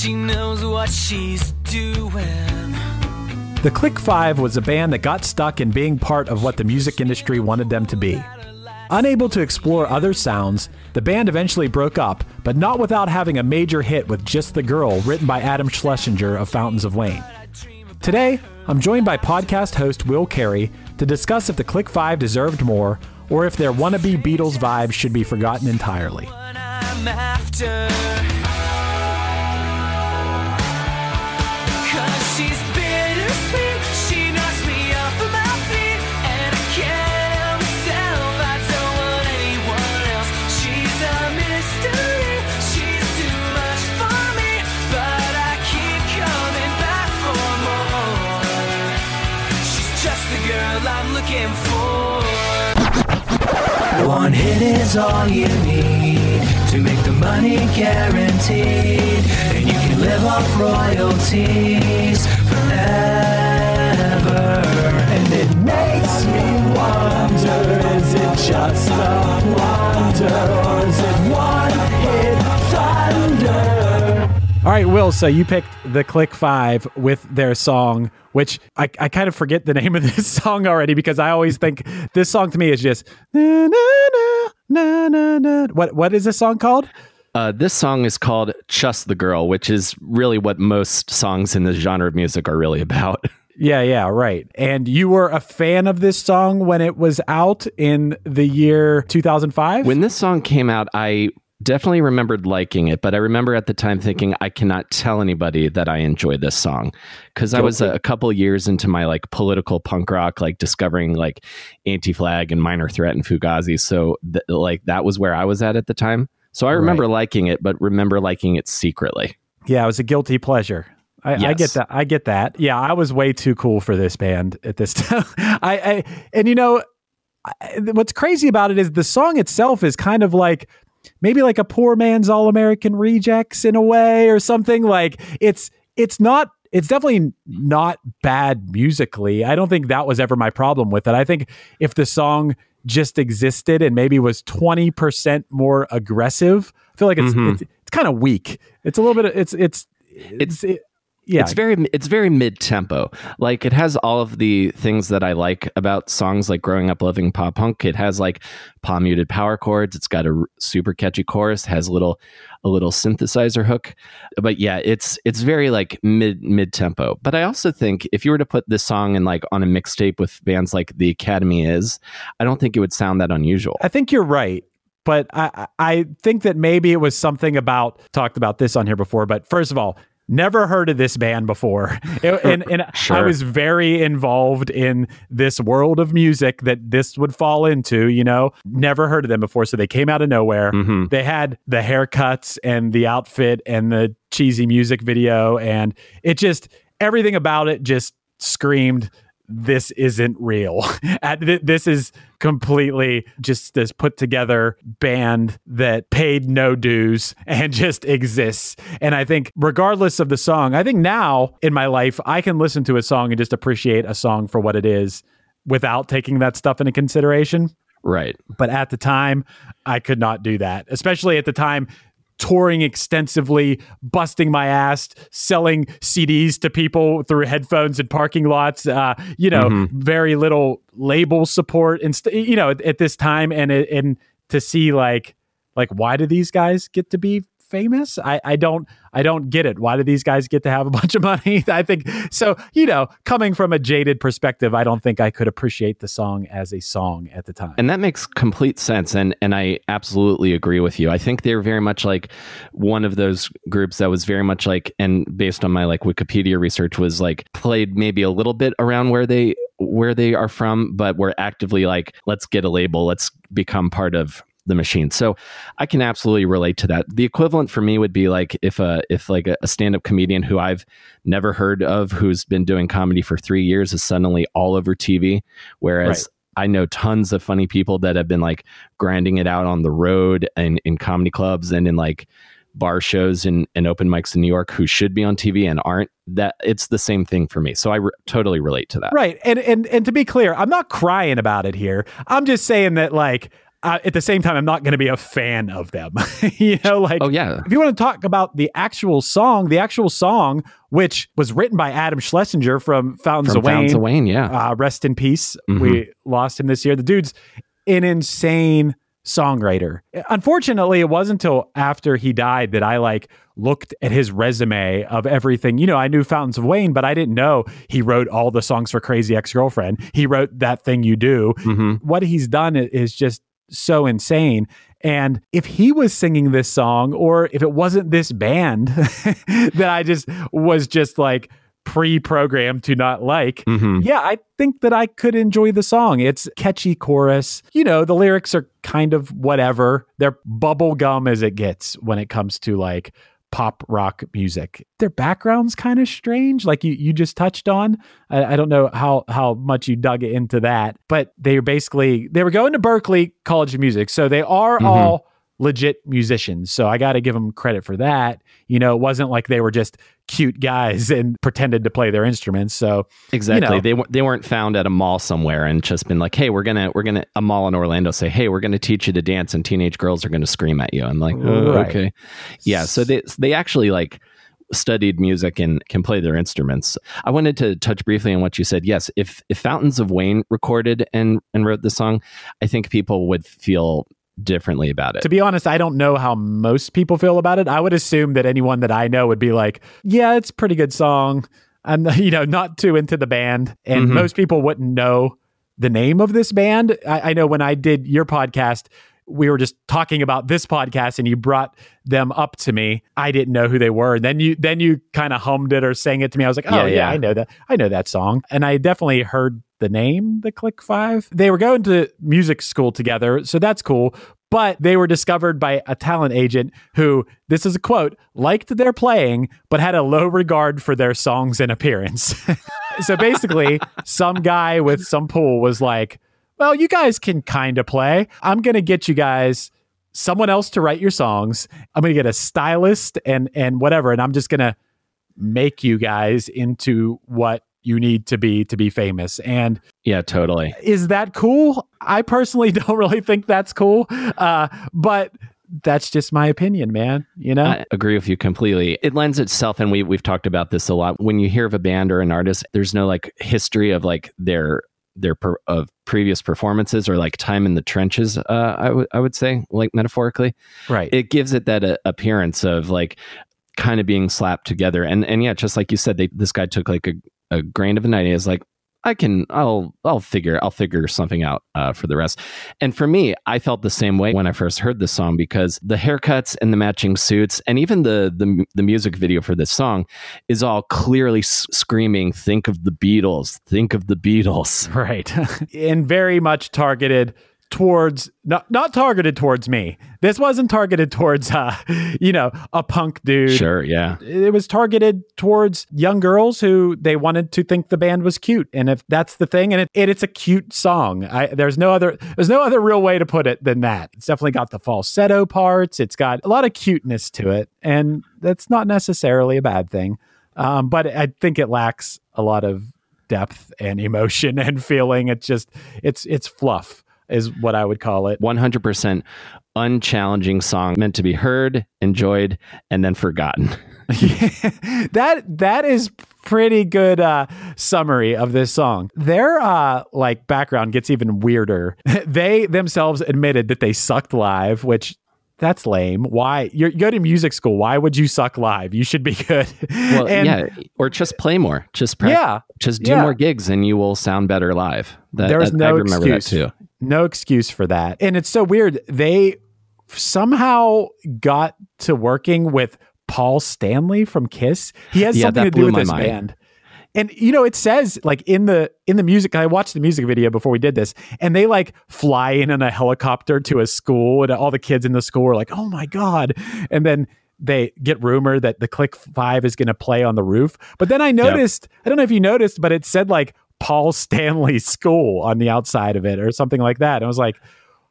She knows what she's doing. The Click Five was a band that got stuck in being part of what the music industry wanted them to be. Unable to explore other sounds, the band eventually broke up, but not without having a major hit with Just the Girl, written by Adam Schlesinger of Fountains of Wayne. Today, I'm joined by podcast host Will Carey to discuss if the Click Five deserved more or if their wannabe Beatles vibe should be forgotten entirely. One hit is all you need to make the money guaranteed. And you can live off royalties forever. And it makes me wonder is it just a wonder All right, Will. So you picked the Click Five with their song, which I, I kind of forget the name of this song already because I always think this song to me is just na na na na na na. What what is this song called? Uh, this song is called Just the Girl, which is really what most songs in this genre of music are really about. Yeah, yeah, right. And you were a fan of this song when it was out in the year 2005? When this song came out, I definitely remembered liking it, but I remember at the time thinking I cannot tell anybody that I enjoy this song because I was a, a couple years into my like political punk rock, like discovering like Anti Flag and Minor Threat and Fugazi. So th- like that was where I was at at the time. So I remember liking it, but remember liking it secretly. Yeah, it was a guilty pleasure. I, I get that. I get that. Yeah, I was way too cool for this band at this time. I, I and you know I, what's crazy about it is the song itself is kind of like maybe like a poor man's all American rejects in a way or something. Like it's it's not it's definitely not bad musically. I don't think that was ever my problem with it. I think if the song just existed and maybe was 20% more aggressive, I feel like it's Mhm. it's, it's kind of weak. It's a little bit it's it's it's it, yeah. It's very it's very mid tempo. Like it has all of the things that I like about songs like growing up loving pop punk. It has like palm muted power chords. It's got a super catchy chorus. Has a little a little synthesizer hook. But yeah, it's it's very like mid mid tempo. But I also think if you were to put this song in like on a mixtape with bands like The Academy is, I don't think it would sound that unusual. I think you're right. But I, I I think that maybe it was something about talked about this on here before. But first of all, never heard of this band before, It- and and I was very involved in this world of music that this would fall into. You know, never heard of them before, so they came out of nowhere. hmm They had the haircuts and the outfit and the cheesy music video, and it just everything about it just screamed this isn't real. This is completely just this put together band that paid no dues and just exists. And I think, regardless of the song, I think now in my life, I can listen to a song and just appreciate a song for what it is without taking that stuff into consideration. Right. But at the time, I could not do that, especially at the time. Touring extensively, busting my ass, selling CDs to people through headphones and parking lots. Uh, you know, Mhm. very little label support, and st- you know, at, at this time, and and to see like like why do these guys get to be famous? I I don't I don't get it. Why do these guys get to have a bunch of money? I think so. You know, coming from a jaded perspective, I don't think I could appreciate the song as a song at the time. And that makes complete sense. And and I absolutely agree with you. I think they're very much like one of those groups that was very much like and based on my like Wikipedia research was like played maybe a little bit around where they where they are from, but were actively like, let's get a label, let's become part of the machine. So I can absolutely relate to that. The equivalent for me would be like if a if like a, stand-up comedian who I've never heard of who's been doing comedy for 3 years is suddenly all over TV whereas I know tons of funny people that have been like grinding it out on the road and in comedy clubs and in like bar shows and, and open mics in New York who should be on TV and aren't. That it's the same thing for me. So I re- totally relate to that. Right. And and and to be clear, I'm not crying about it here. I'm just saying that like uh, at the same time, I'm not going to be a fan of them. you know, like Oh yeah. if you want to talk about the actual song, the actual song, which was written by Adam Schlesinger from Fountains From of Wayne, Fountains of Wayne, yeah. uh, rest in peace. Mhm. We lost him this year. The dude's an insane songwriter. Unfortunately, it wasn't until after he died that I like looked at his resume of everything. You know, I knew Fountains of Wayne, but I didn't know he wrote all the songs for Crazy Ex-Girlfriend. He wrote That Thing You Do. hmm What he's done is just so insane. And if he was singing this song, or if it wasn't this band that I just was just like pre-programmed to not like, hmm yeah, I think that I could enjoy the song. It's catchy chorus. You know, the lyrics are kind of whatever. They're bubblegum as it gets when it comes to like pop rock music. Their background's kind of strange, like you you just touched on. I, I don't know how how much you dug into that, but they were basically they were going to Berklee College of Music, so they are Mhm. all legit musicians. So I got to give them credit for that. You know, it wasn't like they were just cute guys and pretended to play their instruments. So Exactly. know. They weren't they weren't found at a mall somewhere and just been like, "Hey, we're gonna we're gonna a mall in Orlando say, hey, we're gonna teach you to dance, and teenage girls are gonna scream at you." I'm like, oh, Right. okay, yeah. So they they actually like studied music and can play their instruments. I wanted to touch briefly on what you said. Yes, if if Fountains of Wayne recorded and and wrote the song, I think people would feel differently about it. To be honest, I don't know how most people feel about it. I would assume that anyone that I know would be like, "Yeah, it's a pretty good song." I'm, you know, not too into the band, and Mhm. most people wouldn't know the name of this band. I, I know when I did your podcast, we were just talking about this podcast, and you brought them up to me. I didn't know who they were. And then you, then you kind of hummed it or sang it to me. I was like, "Oh Yeah, yeah, yeah. I know that. I know that song." And I definitely heard the name, the Click Five. They were going to music school together, so that's cool. But they were discovered by a talent agent who, this is a quote, liked their playing, but had a low regard for their songs and appearance. so basically, some guy with some pool was like, well, you guys can kind of play. I'm going to get you guys someone else to write your songs. I'm going to get a stylist and and whatever and I'm just going to make you guys into what you need to be to be famous. And yeah, totally. is that cool? I personally don't really think that's cool. Uh, but that's just my opinion, man. You know? I agree with you completely. It lends itself, and we we've talked about this a lot. When you hear of a band or an artist, there's no like history of like their their per, of previous performances or like time in the trenches. Uh, I would I would say like metaphorically, right. it gives it that uh, appearance of like kind of being slapped together. And and yeah, just like you said, they, this guy took like a, a grain of an idea. Is like I can I'll I'll figure I'll figure something out uh, for the rest. And for me, I felt the same way when I first heard this song because the haircuts and the matching suits and even the the, the music video for this song is all clearly s- screaming think of the Beatles, think of the Beatles. Right. and very much targeted towards not not targeted towards me. This wasn't targeted towards uh, you know, a punk dude. Sure, yeah. It was targeted towards young girls who they wanted to think the band was cute. And if that's the thing, and it, it it's a cute song. I there's no other there's no other real way to put it than that. It's definitely got the falsetto parts. It's got a lot of cuteness to it, and that's not necessarily a bad thing. Um, but I think it lacks a lot of depth and emotion and feeling. It's just it's it's fluff is what I would call it. 100% unchallenging song meant to be heard, enjoyed, and then forgotten. that that is pretty good uh, summary of this song. Their uh, like background gets even weirder. they themselves admitted that they sucked live, which that's lame. Why you go to music school? Why would you suck live? You should be good. Well, And- yeah, or just play more. Just prac- Yeah, just do yeah. more gigs and you will sound better live. That, There's that- no I remember excuse. that too. No excuse for that. And it's so weird. They somehow got to working with Paul Stanley from Kiss. He has Yeah, something to do with this mind. band. And you know, it says like in the in the music. I watched the music video before we did this, and they like fly in on a helicopter to a school, and all the kids in the school are like, "Oh my god!" And then they get rumor that the Click Five is going to play on the roof. But then I noticed, I don't know if you noticed, but it said like Paul Stanley School on the outside of it, or something like that. And I was like,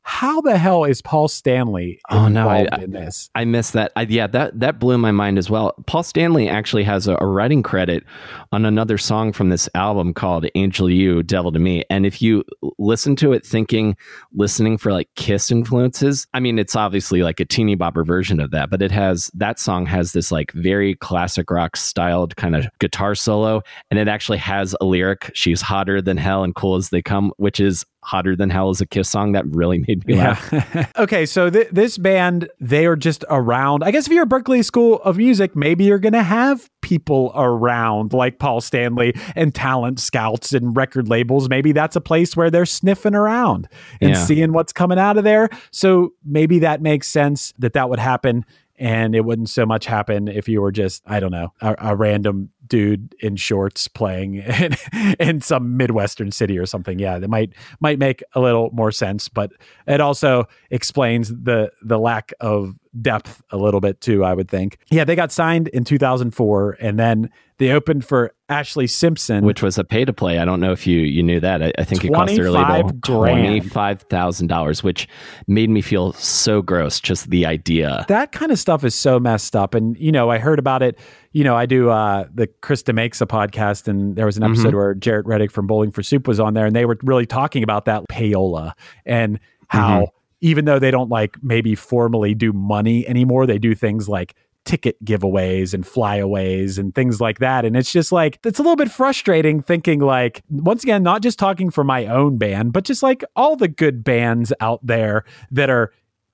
"How the hell is Paul Stanley Oh, no, I- in this?" I missed that. I, yeah, that that blew my mind as well. Paul Stanley actually has a, a writing credit on another song from this album called "Angel You, Devil to Me." And if you listen to it, thinking listening for like Kiss influences, I mean, it's obviously like a teeny bopper version of that, but it has that song has this like very classic rock styled kind of guitar solo, and it actually has a lyric: "She's hotter than hell and cool as they come," which is hotter than hell is a Kiss song that really made me laugh. Yeah. okay, so th- this band, they are just around. I guess if you're at Berklee School of Music, maybe you're going to have people around like Paul Stanley and talent scouts and record labels. Maybe that's a place where they're sniffing around and Yeah. seeing what's coming out of there. So maybe that makes sense that that would happen. And it wouldn't so much happen if you were just, I don't know, a, a random dude in shorts playing in, in some Midwestern city or something. Yeah, that might might make a little more sense, but it also explains the the lack of depth a little bit too, I would think. Yeah, they got signed in 2004 and then they opened for Ashlee Simpson. which was a pay to play. I don't know if you you knew that. I, I think it cost their label 25 grand. twenty five thousand dollars, which made me feel so gross. Just the idea. that kind of stuff is so messed up. And, you know, I heard about it. You know, I do uh, the Krista Makes a podcast, and there was an episode where Jaret Reddick from Bowling for Soup was on there, and they were really talking about that payola and how even though they don't like maybe formally do money anymore, they do things like ticket giveaways and flyaways and things like that. And it's just like, it's a little bit frustrating thinking, like, once again, not just talking for my own band, but just like all the good bands out there that are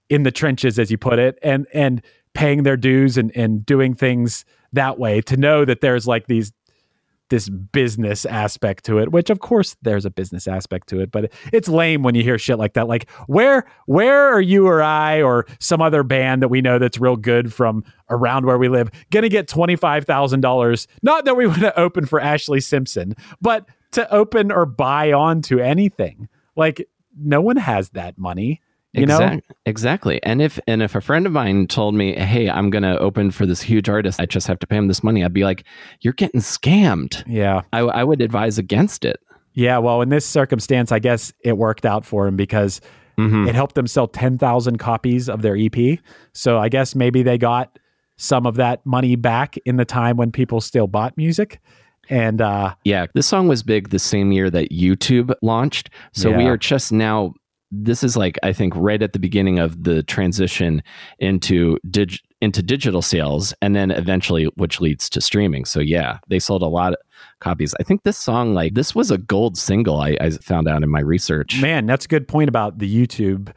in the trenches, as you put it, and and paying their dues and and doing things that way to know that there's like these this business aspect to it which of course there's a business aspect to it but it's lame when you hear shit like that. Like where where are you or i or some other band that we know that's real good from around where we live gonna get $25000 not that we want to open for ashlee simpson but to open or buy onto anything. Like no one has that money you know exactly. And if and if a friend of mine told me, "Hey, I'm going to open for this huge artist. I just have to pay him this money," I'd be like, "You're getting scammed." yeah I, I would advise against it. Yeah, well, in this circumstance, I guess it worked out for him because Mhm. it helped them sell 10,000 copies of their EP. So I guess maybe they got some of that money back in the time when people still bought music. And uh, Yeah, this song was big the same year that YouTube launched. So we are just now. This is like I think right at the beginning of the transition into dig, into digital sales, and then eventually, which leads to streaming. So yeah, they sold a lot of copies. I think this song, like this, was a gold single. I, I found out in my research. man, that's a good point about the YouTube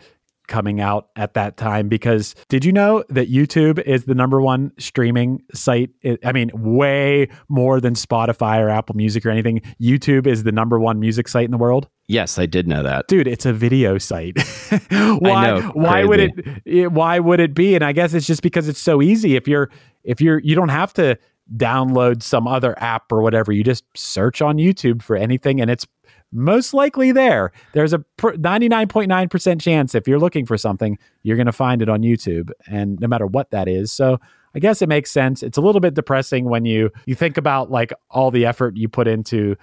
coming out at that time because did you know that YouTube is the number one streaming site? I mean, way more than Spotify or Apple Music or anything. YouTube is the number one music site in the world. Yes, I did know that. dude it's a video site why know, why would it, it why would it be and i guess it's just because it's so easy if you're if you're you don't have to download some other app or whatever you just search on youtube for anything and it's most likely there. There's a 99.9% chance if you're looking for something, you're going to find it on YouTube and no matter what that is. So I guess it makes sense. It's a little bit depressing when you you think about like all the effort you put into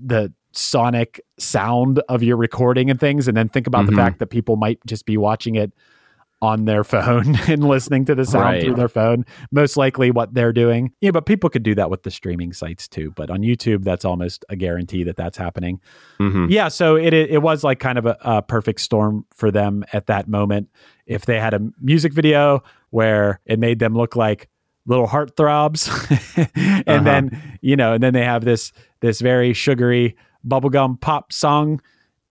the sonic sound of your recording and things and then think about Mhm. the fact that people might just be watching it on their phone and listening to the sound Right. through their phone most likely what they're doing yeah but people could do that with the streaming sites too but on youtube that's almost a guarantee that that's happening Mhm. yeah so it it was like kind of a, a perfect storm for them at that moment if they had a music video where it made them look like little heartthrobs and Uh-huh. then you know and then they have this this very sugary bubblegum pop song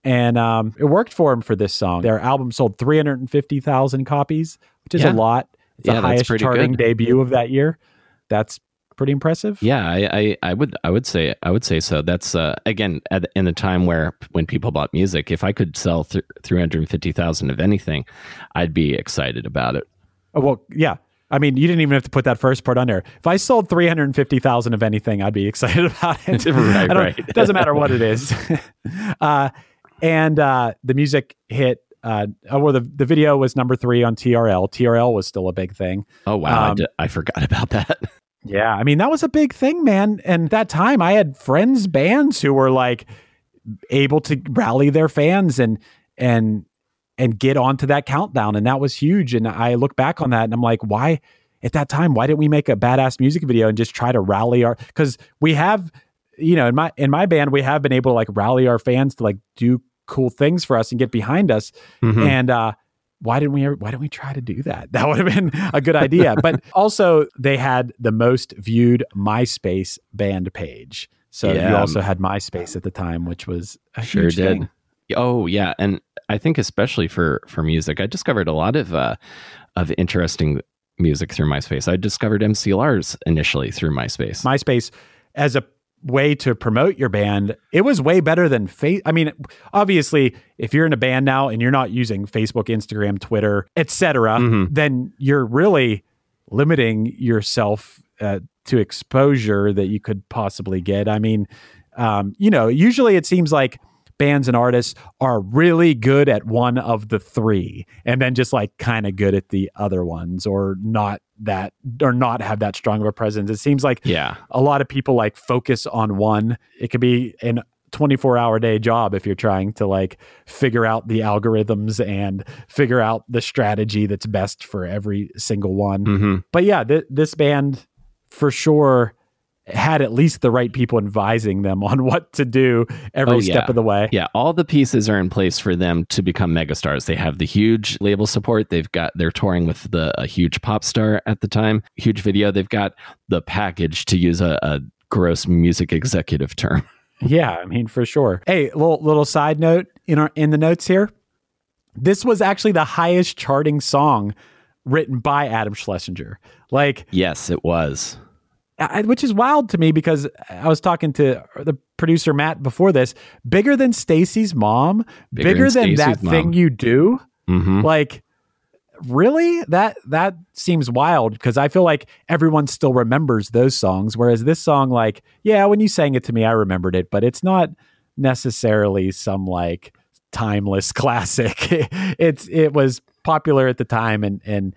and um, it worked for them for this song their album sold 350000 copies which is Yeah. a lot it's Yeah, the highest charting good. debut of that year that's pretty impressive Yeah, I, I, I would I would say I would say so. That's uh, again at, in the time where when people bought music, if I could sell th- three hundred fifty thousand of anything, I'd be excited about it. Oh, well, yeah. I mean, you didn't even have to put that first part on there. If I sold 350,000 of anything, I'd be excited about it. Right, right. It doesn't matter what it is. uh, and uh, the music hit, uh, oh, well, the, the video was number three on TRL. TRL was still a big thing. Oh wow, I Um, di- I forgot about that. Yeah. I mean, that was a big thing, man. And that time I had friends, bands who were like able to rally their fans and, and, and get onto that countdown. And that was huge. And I look back on that and I'm like, why at that time, why didn't we make a badass music video and just try to rally our, cause we have, you know, in my, in my band, we have been able to like rally our fans to like do cool things for us and get behind us. Mhm. And, uh, why didn't we ever, why didn't we try to do that? That would have been a good idea. but also they had the most viewed MySpace band page. So you also had MySpace at the time, which was a sure huge did. thing. Oh yeah, and I think especially for for music, I discovered a lot of uh, of interesting music through MySpace. I discovered MC Lars initially through MySpace. MySpace as a way to promote your band, it was way better than face. I mean, obviously, if you're in a band now and you're not using Facebook, Instagram, Twitter, etc., Mhm. then you're really limiting yourself uh, to exposure that you could possibly get. I mean, um, you know, usually it seems like bands and artists are really good at one of the three and then just like kind of good at the other ones or not that or not have that strong of a presence. It seems like yeah, a lot of people like focus on one. It could be an 24 hour day job if you're trying to like figure out the algorithms and figure out the strategy that's best for every single one. hmm But yeah, th- this band for sure had at least the right people advising them on what to do every Oh, step of the way. yeah. All the pieces are in place for them to become megastars. They have the huge label support. They've got they're touring with the a huge pop star at the time. Huge video. They've got the package to use a, a gross music executive term. Yeah, I mean for sure. Hey, little little side note in our in the notes here. This was actually the highest charting song written by Adam Schlesinger. Like, Yes, it was. I, which is wild to me because I was talking to the producer Matt before this. Bigger than Stacy's mom, Bigger bigger, than than, that Stacey's thing you do. hmm Like, really? That that seems wild because I feel like everyone still remembers those songs, whereas this song, like, yeah, when you sang it to me, I remembered it, but it's not necessarily some like timeless classic. it's it was popular at the time and and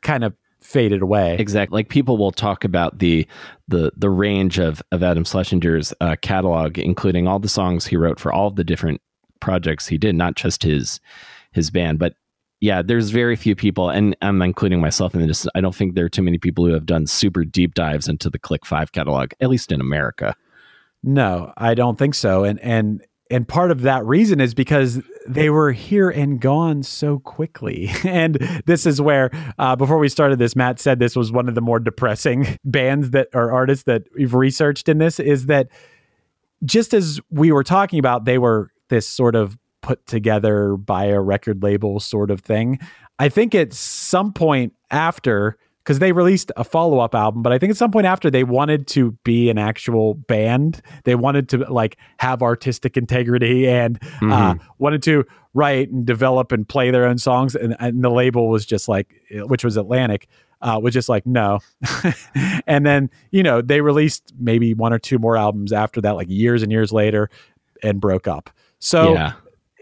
kind of faded away. Exactly. Like people will talk about the the the range of of Adam Schlesinger's uh, catalog, including all the songs he wrote for all of the different projects he did, not just his his band. But yeah, there's very few people, and I'm including myself in this. I don't think there are too many people who have done super deep dives into the Click Five catalog, at least in America. No, I don't think so. And and and part of that reason is because they were here and gone so quickly. And this is where, uh, before we started this, Matt said this was one of the more depressing bands that or artists that we've researched in this. Is that just as we were talking about, they were this sort of put together by a record label sort of thing. I think at some point after, because they released a follow up album, but I think at some point after they wanted to be an actual band. They wanted to like have artistic integrity and uh, wanted to write and develop and play their own songs. And, and the label was just like, which was Atlantic, uh, was just like, no. and then, you know, they released maybe one or two more albums after that, like years and years later. and broke up. So yeah.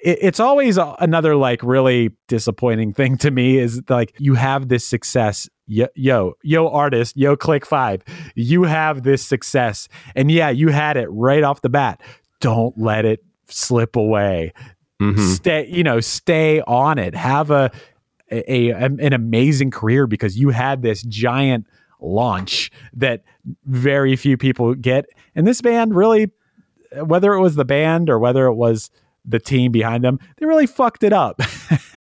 it's always another like really disappointing thing to me is like you have this success yo yo yo artist yo click five. You have this success. And yeah you had it right off the bat. Don't let it slip away. Mhm. stay you know stay on it. Have a, a, a an amazing career because you had this giant launch that very few people get. And this band really whether it was the band or whether it was the team behind them they really fucked it up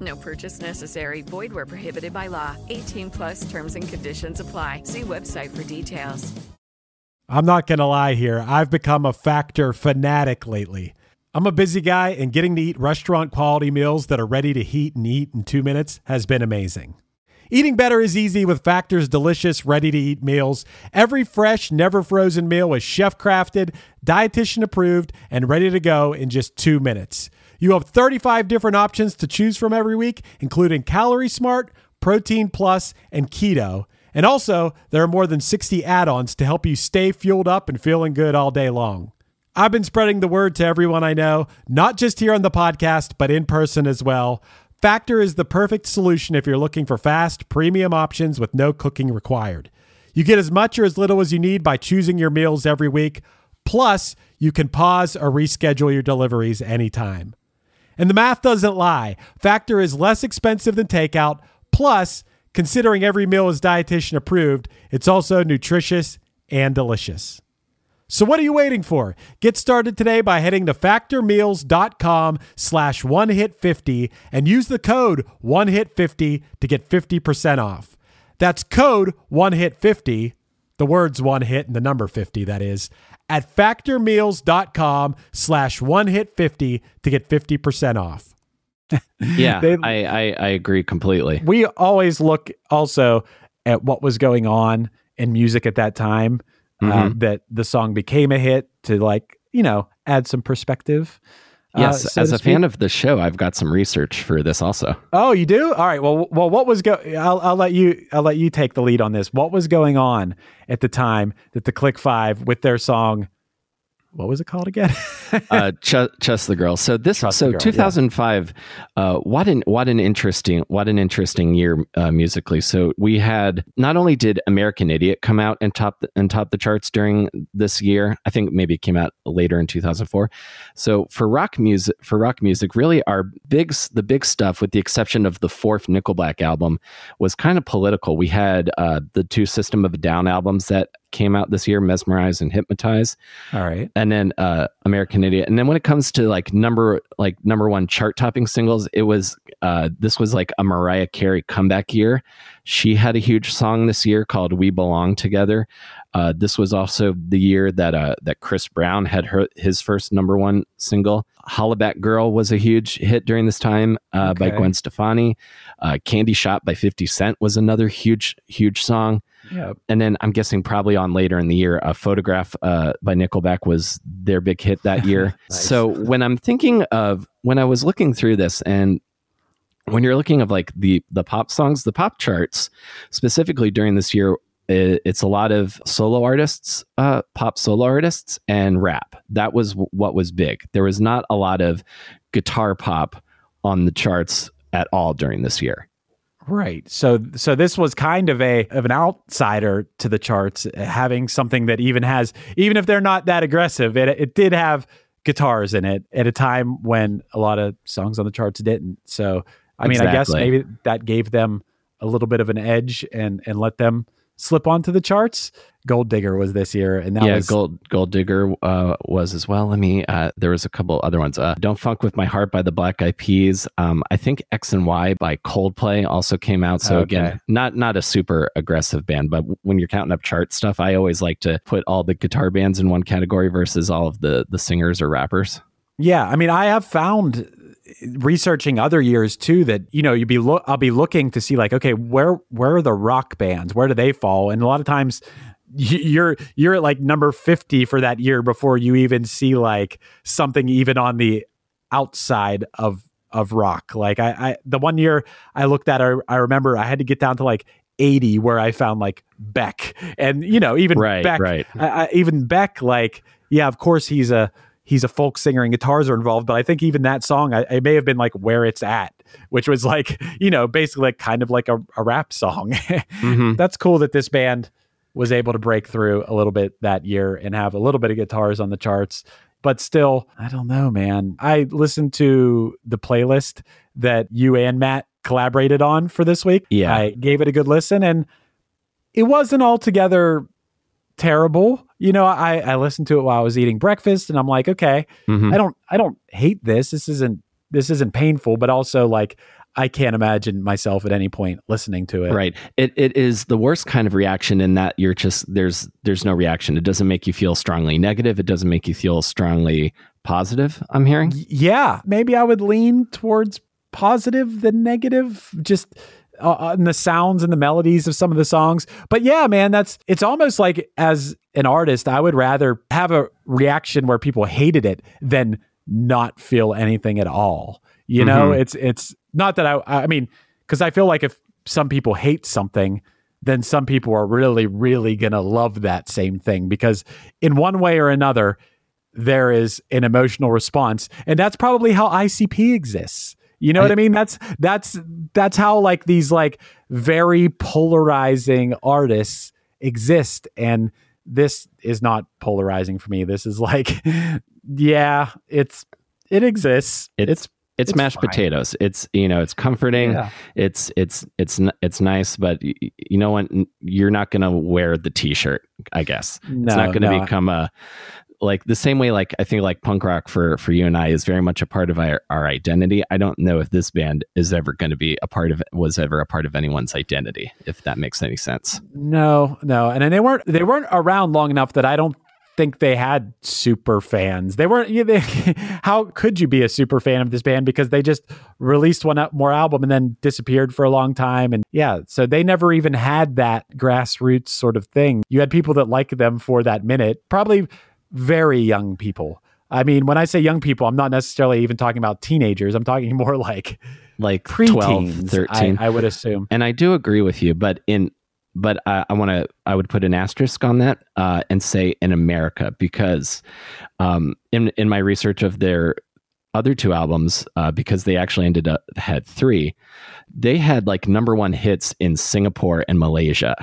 No purchase necessary. Void where prohibited by law. 18 plus terms and conditions apply. See website for details. I'm not going to lie here. I've become a factor fanatic lately. I'm a busy guy, and getting to eat restaurant quality meals that are ready to heat and eat in two minutes has been amazing. Eating better is easy with Factor's delicious, ready to eat meals. Every fresh, never frozen meal is chef crafted, dietitian approved, and ready to go in just two minutes. You have 35 different options to choose from every week, including Calorie Smart, Protein Plus, and Keto. And also, there are more than 60 add ons to help you stay fueled up and feeling good all day long. I've been spreading the word to everyone I know, not just here on the podcast, but in person as well. Factor is the perfect solution if you're looking for fast, premium options with no cooking required. You get as much or as little as you need by choosing your meals every week. Plus, you can pause or reschedule your deliveries anytime. And the math doesn't lie. Factor is less expensive than takeout. Plus, considering every meal is dietitian approved, it's also nutritious and delicious. So what are you waiting for? Get started today by heading to factormeals.com slash one hit 50 and use the code one hit 50 to get 50% off. That's code one hit 50, the words one hit and the number 50 that is, at factormeals.com slash one hit 50 to get 50% off. Yeah, They- I, I I agree completely. we always look also at what was going on in music at that time uh, Mhm. that the song became a hit to like you know add some perspective uh, Yes, so as a fan of the show, I've got some research for this also. oh you do? All right. Well well what was go I'll, I'll let you i'll let you take the lead on this. What was going on at the time that the click five with their song what was it called again uh, Ch- Trust the Girl. So this, Trust so Girl, 2005, uh, what an what an interesting what an interesting year uh, musically. So we had not only did American Idiot come out and top the, and top the charts during this year. I think maybe it came out later in 2004. So for rock music, for rock music, really our big the big stuff, with the exception of the fourth Nickelback album, was kind of political. We had uh, the two System of a Down albums that came out this year, Mesmerize and Hypnotize. All right. And then uh american idiot. And then when it comes to like number like number one chart topping singles it was uh this was like a mariah carey comeback year. She had a huge song this year called we belong together. Uh this was also the year that uh that chris brown had her his first number one single. Hollaback girl was a huge hit during this time uh by gwen stefani. Uh candy shop by 50 cent was another huge huge song yeah and then I'm guessing probably on later in the year, a photograph uh, by Nickelback was their big hit that year. So when I'm thinking of when I was looking through this, and when you're looking of like the the pop songs, the pop charts specifically during this year, i- it's a lot of solo artists, uh, pop solo artists, and rap. That was w- what was big. There was not a lot of guitar pop on the charts at all during this year. Right. So so this was kind of a of an outsider to the charts, having something that even has even if they're not that aggressive, it it did have guitars in it at a time when a lot of songs on the charts didn't. So I mean, I guess maybe that gave them a little bit of an edge and and let them slip onto the charts. Gold Digger was this year, and that yeah, was Gold Gold Digger uh, was as well. Let me. Uh, there was a couple other ones. Uh, Don't Phunk with My Heart by the Black Eyed Peas. Um, I think X and Y by Coldplay also came out. So Okay. again, not not a super aggressive band, but when you're counting up chart stuff, I always like to put all the guitar bands in one category versus all of the the singers or rappers. Yeah, I mean, I have found researching other years too that you know you'd be lo- I'll be looking to see like okay where where are the rock bands? Where do they fall? And a lot of times you're you're at like number 50 for that year before you even see like something even on the outside of of rock. Like I, I the one year I looked at I, I remember I had to get down to like 80 where I found like Beck. And you know even Right, Beck right. I, I, even Beck like yeah of course he's a he's a folk singer and guitars are involved but I think even that song I, it may have been like where it's at which was like you know basically like kind of like a, a rap song Mhm. that's cool that this band was able to break through a little bit that year and have a little bit of guitars on the charts. But still, I don't know, man. I listened to the playlist that you and Matt collaborated on for this week. Yeah. I gave it a good listen and it wasn't altogether terrible. You know, I, I listened to it while I was eating breakfast and I'm like, okay, Mhm. I don't I don't hate this. This isn't this isn't painful, but also like I can't imagine myself at any point listening to it. Right. It it is the worst kind of reaction in that you're just there's there's no reaction. It doesn't make you feel strongly negative. It doesn't make you feel strongly positive. I'm hearing. Yeah, maybe I would lean towards positive than negative, just uh, in the sounds and the melodies of some of the songs. But yeah, man, that's it's almost like as an artist, I would rather have a reaction where people hated it than not feel anything at all. You know, Mhm. it's it's not that I I mean, because I feel like if some people hate something, then some people are really, really gonna love that same thing because in one way or another, there is an emotional response and that's probably how ICP exists you know what I mean that's that's that's how like these like very polarizing artists exist and this is not polarizing for me this is like yeah it's it exists It's it's it's, it's mashed fine. potatoes. It's you know it's comforting. Yeah. It's it's it's it's nice, but y- y- you know what? You're not gonna wear the T-shirt. I guess no, it's not gonna no. become a like the same way. Like I think like punk rock for for you and I is very much a part of our, our identity. I don't know if this band is ever going to be a part of was ever a part of anyone's identity. If that makes any sense. No, no, and, and they weren't they weren't around long enough that I don't think they had super fans. They weren't. Yeah, they, how could you be a super fan of this band because they just released one more album and then disappeared for a long time? And yeah, so they never even had that grassroots sort of thing. You had people that liked them for that minute, probably very young people. I mean, when I say young people, I'm not necessarily even talking about teenagers. I'm talking more like Like 12, preteens. 13. I, I would assume. and I do agree with you, but in but I, I want to I would put an asterisk on that uh, and say in America because um, in in my research of their other two albums uh, because they actually ended up had three, they had like number one hits in Singapore and Malaysia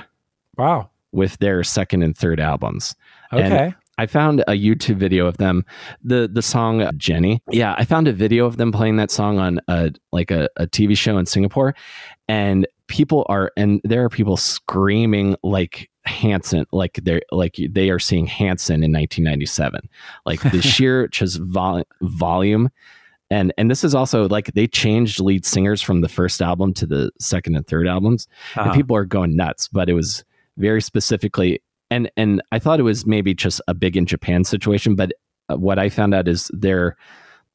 Wow. with their second and third albums. And Okay. I found a YouTube video of them. The the song Jenny. Yeah, I found a video of them playing that song on a like a, a TV show in Singapore, and people are and there are people screaming like Hanson, like they're like they are seeing Hanson in 1997, like the sheer just vol- volume. And and this is also like they changed lead singers from the first album to the second and third albums Uh-huh. and people are going nuts but it was very specifically and and i thought it was maybe just a big in japan situation but uh, what i found out is their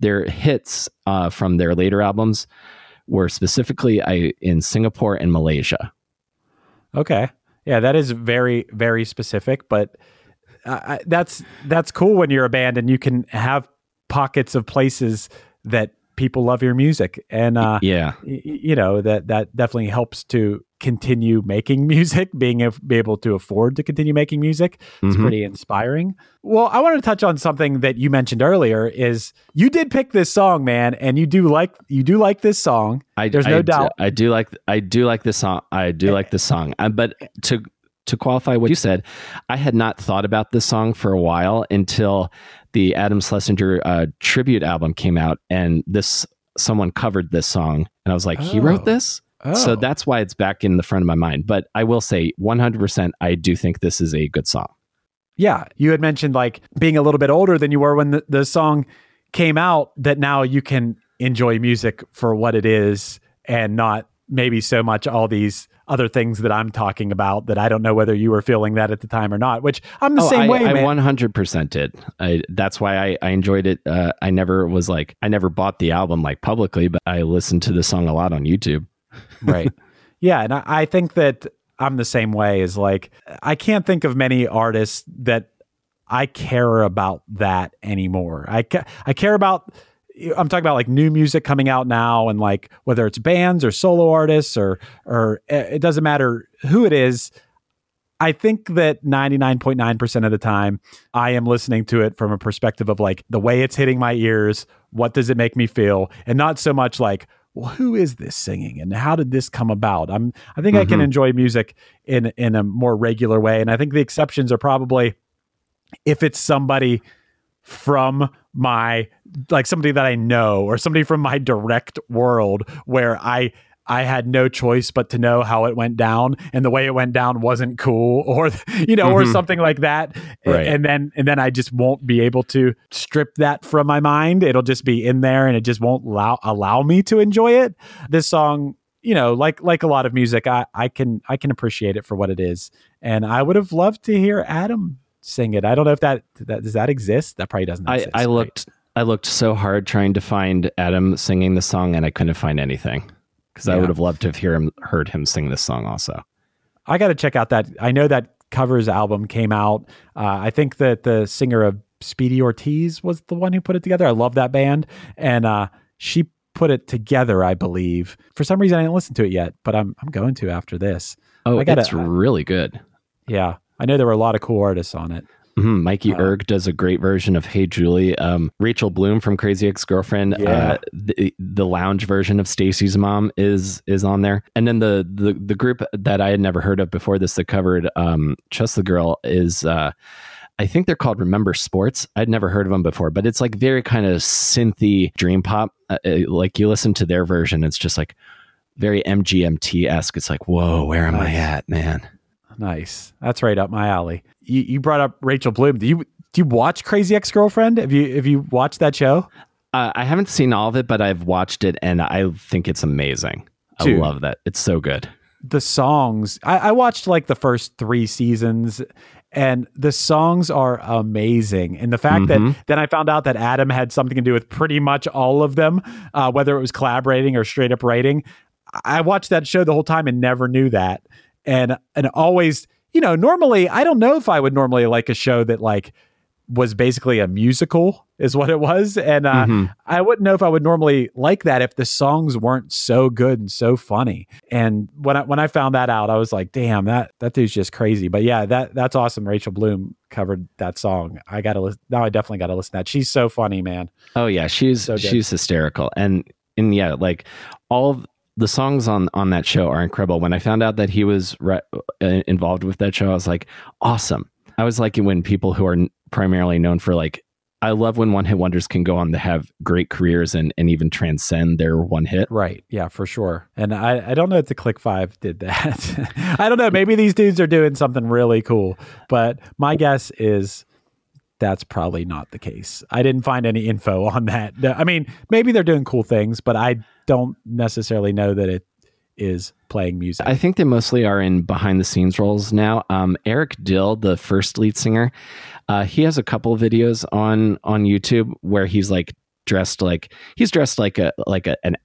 their hits uh, from their later albums were specifically I, in singapore and malaysia Okay. Yeah, that is very very specific, but I, that's that's cool when you're a band and you can have pockets of places that people love your music, and uh, yeah y- you know that that definitely helps to continue making music. Being be able to afford to continue making music is Mhm. pretty inspiring. Well, I wanted to touch on something that you mentioned earlier. Is you did pick this song, man, and you do like you do like this song. I, There's I no do- doubt. I do like I do like this song. I do like this song. Um, but to to qualify what you said, I had not thought about this song for a while until the Adam Schlesinger uh, tribute album came out, and this someone covered this song, and I was like, he Oh. wrote this. So Oh. that's why it's back in the front of my mind. But I will say, 100%, I do think this is a good song. Yeah, you had mentioned like being a little bit older than you were when the, the song came out, that now you can enjoy music for what it is and not maybe so much all these other things that I'm talking about that I don't know whether you were feeling that at the time or not. Which I'm the Oh, same I, way, I man. 100% did. I, that's why I, I enjoyed it. Uh, I never was like, I never bought the album like publicly, but I listened to the song a lot on YouTube. right. Yeah, and I, I think that I'm the same way. Is like I can't think of many artists that I care about that anymore. I ca- I care about. I'm talking about like new music coming out now, and like whether it's bands or solo artists or or eh, it doesn't matter who it is. I think that 99.9% of the time, I am listening to it from a perspective of like the way it's hitting my ears. What does it make me feel? And not so much like, well, who is this singing and how did this come about? I'm, I think I can Mhm. enjoy music in, in a more regular way. And I think the exceptions are probably if it's somebody from my like somebody that I know or somebody from my direct world where I I had no choice but to know how it went down and the way it went down wasn't cool or you know or Mhm. something like that Right. and then and then I just won't be able to strip that from my mind it'll just be in there and it just won't allow allow me to enjoy it this song you know like like a lot of music I I can I can appreciate it for what it is and I would have loved to hear Adam sing it I don't know if that, that does that exist that probably doesn't I, exist I right? looked I looked so hard trying to find Adam singing the song and I couldn't find anything because I would have loved to have hear him heard him sing this song also. I got to check out that. I know that covers album came out. Uh, I think that the singer of Speedy Ortiz was the one who put it together. I love that band, and uh, she put it together. I believe. For some reason, I didn't listen to it yet, but I'm I'm going to after this. Oh, I gotta- it's really good. Yeah, I know there were a lot of cool artists on it. Mhm. Mikey Uh, Erg does a great version of "Hey Julie." Um, Rachel Bloom from Crazy Ex Girlfriend. Yeah. Uh, the, the lounge version of Stacy's mom is is on there, and then the the the group that I had never heard of before this that covered um, "Trust the Girl" is. Uh, I think they're called Remember Sports. I'd never heard of them before, but it's like very kind of synthy dream pop. Uh, uh, like you listen to their version, it's just like very MGMT esque. It's like, whoa, where am I at, man? Nice, that's right up my alley. You, you brought up Rachel Bloom. Do you do you watch Crazy Ex Girlfriend? Have you have you watched that show? Uh, I haven't seen all of it, but I've watched it, and I think it's amazing. Dude. I love that. It's so good. the songs I, I watched like the first three seasons and the songs are amazing and the fact Mhm. that then i found out that adam had something to do with pretty much all of them uh, whether it was collaborating or straight up writing i watched that show the whole time and never knew that and and always you know normally i don't know if i would normally like a show that like was basically a musical is what it was and uh, Mhm. I wouldn't know if I would normally like that if the songs weren't so good and so funny. And when I when I found that out, I was like, "Damn, that that dude's just crazy." But yeah, that that's awesome. Rachel Bloom covered that song. I gotta listen. Now I definitely gotta listen to that. She's so funny, man. Oh yeah, she's So she's hysterical, and and yeah, like all the songs on on that show are incredible. When I found out that he was re- uh, involved with that show, I was like, awesome. I was like when people who are primarily known for like. I love when one hit wonders can go on to have great careers and, and even transcend their one hit. Right. Yeah, for sure. And I, I don't know if the Click Five did that. I don't know. Maybe these dudes are doing something really cool. But my guess is that's probably not the case. I didn't find any info on that. I mean, maybe they're doing cool things, but I don't necessarily know that it is playing music. I think they mostly are in behind the scenes roles now. Um, Eric Dill, the first lead singer, uh, he has a couple videos on on YouTube where he's like dressed like he's dressed like a like a an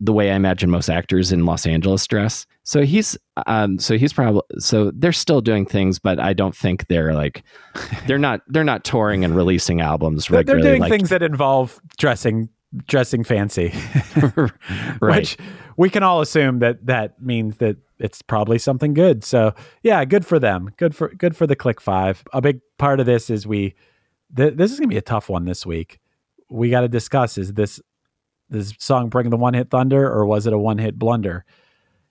the way I imagine most actors in Los Angeles dress. So he's um so he's probably so they're still doing things, but I don't think they're like they're not they're not touring and releasing albums They're- they're doing like, things that involve dressing dressing fancy. right. Which we can all assume that that means that it's probably something good. So yeah, good for them. Good for good for the Click Five. A big part of this is we. Th- this is gonna be a tough one this week. We got to discuss: is this this song bring the one hit thunder, or was it a one hit blunder?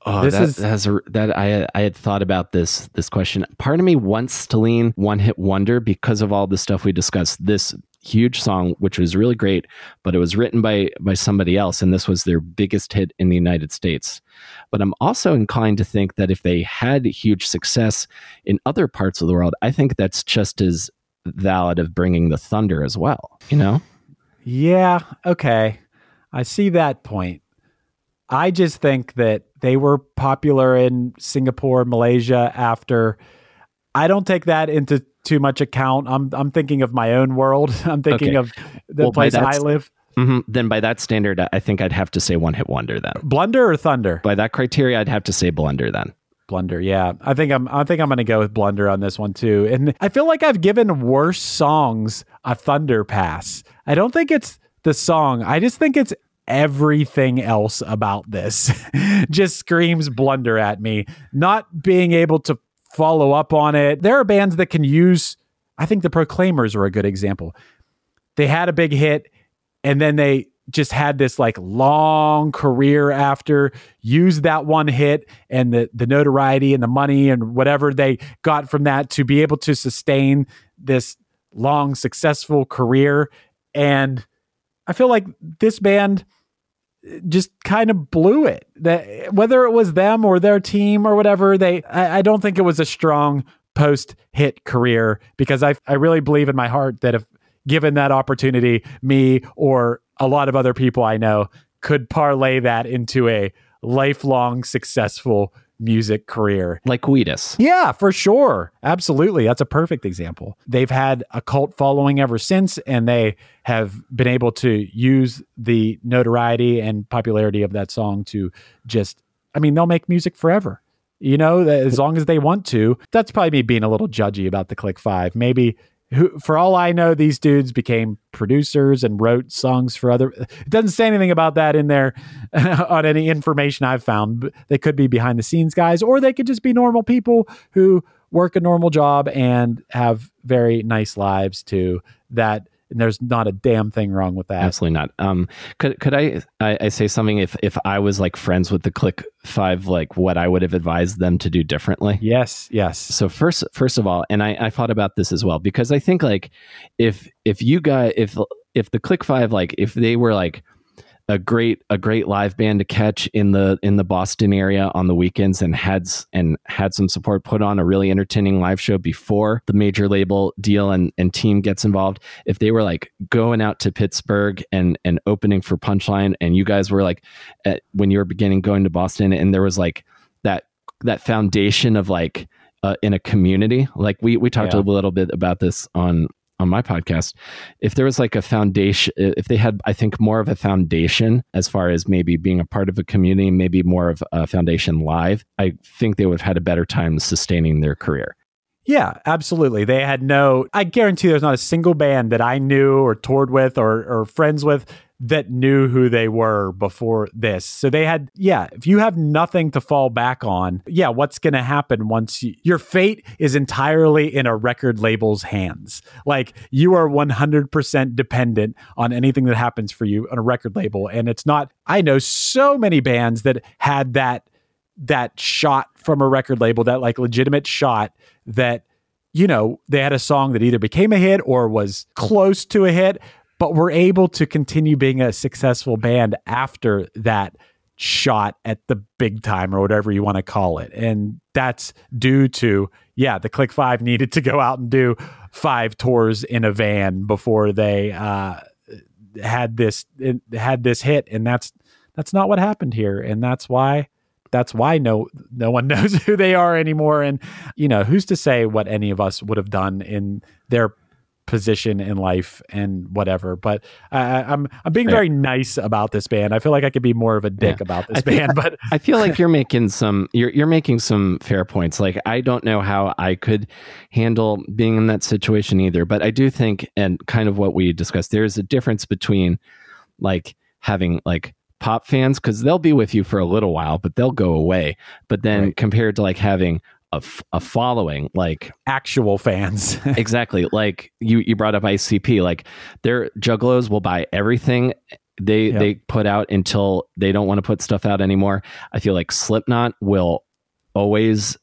Oh, This that, is- that's a, that I I had thought about this this question. Part of me wants to lean one hit wonder because of all the stuff we discussed. This huge song, which was really great, but it was written by by somebody else, and this was their biggest hit in the United States. But I'm also inclined to think that if they had huge success in other parts of the world, I think that's just as valid of bringing the thunder as well. You know? Yeah, okay, I see that point. I just think that they were popular in Singapore, Malaysia after. I don't take that into too much account. I'm I'm thinking of my own world. I'm thinking Okay. of the Well, place I live. Mhm. Then by that standard, I think I'd have to say one hit wonder. Then Blunder or Thunder? by that criteria, I'd have to say Blunder. Then Blunder, yeah. I think I'm I think I'm gonna go with Blunder on this one too. And I feel like I've given worse songs a Thunder pass. I don't think it's the song. I just think it's everything else about this. just screams blunder at me. Not being able to follow up on it. There are bands that can use I think the Proclaimers are a good example. They had a big hit and then they just had this like long career after used that one hit and the the notoriety and the money and whatever they got from that to be able to sustain this long successful career and i feel like this band just kind of blew it. That whether it was them or their team or whatever they i, I don't think it was a strong post hit career because I, I really believe in my heart that if given that opportunity me or a lot of other people i know could parlay that into a lifelong successful music career like Wheatus. yeah, for sure. Absolutely. That's a perfect example. They've had a cult following ever since, and they have been able to use the notoriety and popularity of that song to just, I mean, they'll make music forever. You know, as long as they want to. That's probably me being a little judgy about the Click Five. Maybe, who, for all I know, these dudes became producers and wrote songs for other. It doesn't say anything about that in there on any information I've found. They could be behind the scenes guys, or they could just be normal people who work a normal job and have very nice lives too. That and there's not a damn thing wrong with that. Absolutely not. Um, could could I, I I say something if if I was like friends with the Click Five, like what I would have advised them to do differently? Yes, yes. So first, first of all, and I, I thought about this as well because I think like if if you guys if if the Click Five like if they were like a great a great live band to catch in the in the Boston area on the weekends and had and had some support put on a really entertaining live show before the major label deal and and team gets involved if they were like going out to Pittsburgh and and opening for Punchline and you guys were like at, when you were beginning going to Boston and there was like that that foundation of like uh, in a community like we we talked Yeah. a little bit about this on on my podcast if there was like a foundation if they had i think more of a foundation as far as maybe being a part of a community maybe more of a foundation live i think they would have had a better time sustaining their career Yeah, absolutely. They had no, I guarantee there's not a single band that I knew or toured with or, or friends with that knew who they were before this. So they had, yeah, if you have nothing to fall back on, yeah, what's going to happen once you, your fate is entirely in a record label's hands? Like you are 100% dependent on anything that happens for you on a record label. And it's not, I know so many bands that had that that shot from a record label, that like legitimate shot that, you know, they had a song that either became a hit or was close to a hit, but were able to continue being a successful band after that shot at the big time or whatever you want to call it. And that's due to, yeah, the Click Five needed to go out and do five tours in a van before they uh, had this had this hit. And that's that's not what happened here. And that's why that's why no no one knows who they are anymore and you know who's to say what any of us would have done in their position in life and whatever but I i'm i'm being very nice about this band i feel like i could be more of a dick Yeah. about this I band but I feel like you're making some you're you're making some fair points. Like I don't know how I could handle being in that situation either, but I do think and kind of what we discussed there's a difference between like having like pop fans cuz they'll be with you for a little while, but they'll go away. But then Right. compared to like having a, f- a following like actual fans exactly like you you brought up ICP like their juggalos will buy everything they Yep. they put out until they don't want to put stuff out anymore. I feel like Slipknot will always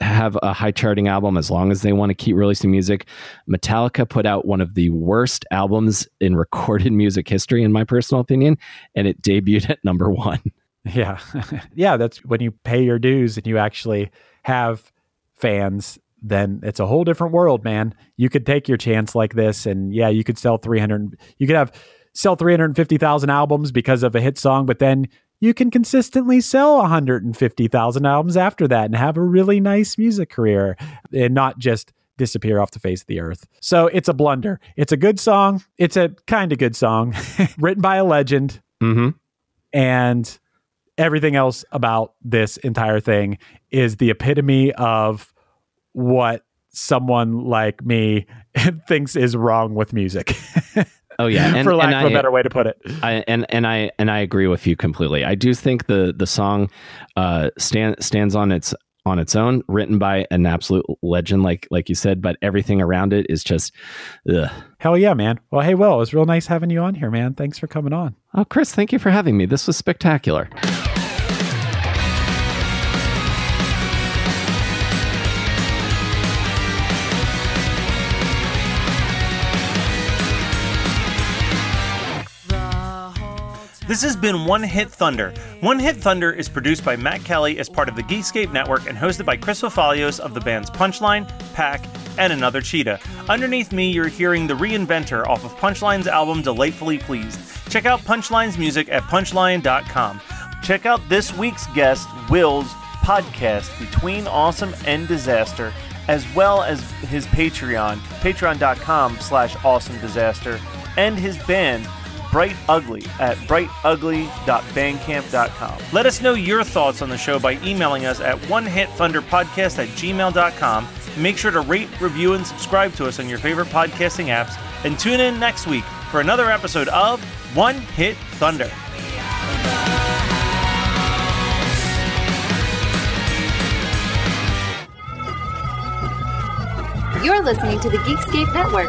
have a high charting album as long as they want to keep releasing music. Metallica put out one of the worst albums in recorded music history in my personal opinion and it debuted at number 1. yeah yeah that's when you pay your dues and you actually have fans then it's a whole different world man you could take your chance like this and yeah you could sell 300 you could have sell 350,000 albums because of a hit song but then you can consistently sell 150,000 albums after that and have a really nice music career and not just disappear off the face of the earth. So it's a blunder. It's a good song. It's a kind of good song written by a legend Mm-hmm. and everything else about this entire thing is the epitome of what someone like me thinks is wrong with music Oh yeah, and, for lack of a I- better way to put it I, and and I and I agree with you completely. I do think the the song uh, stand, stands on its on its own, written by an absolute legend, like like you said. But everything around it is just, ugh. hell yeah man well hey will it was real nice having you on here man thanks for coming on oh, Chris, thank you for having me. This was spectacular. This has been One Hit Thunder. One Hit Thunder is produced by Matt Kelly as part of the Geekscape Network and hosted by Chris Fafalios of the bands Punchline, Pack, and Another Cheetah. Underneath me, you're hearing The Reinventor off of Punchline's album Delightfully Pleased. Check out Punchline's music at punchlion.com. Check out this week's guest, Will's podcast, Between Awesome and Disaster, as well as his Patreon, patreon.com slash awesome disaster, and his band, Bright Ugly at brightugly.bandcamp.com. Let us know your thoughts on the show by emailing us at onehitthunderpodcast at gmail.com. Make sure to rate, review, and subscribe to us on your favorite podcasting apps. And tune in next week for another episode of One Hit Thunder. You're listening to the Geekscape Network.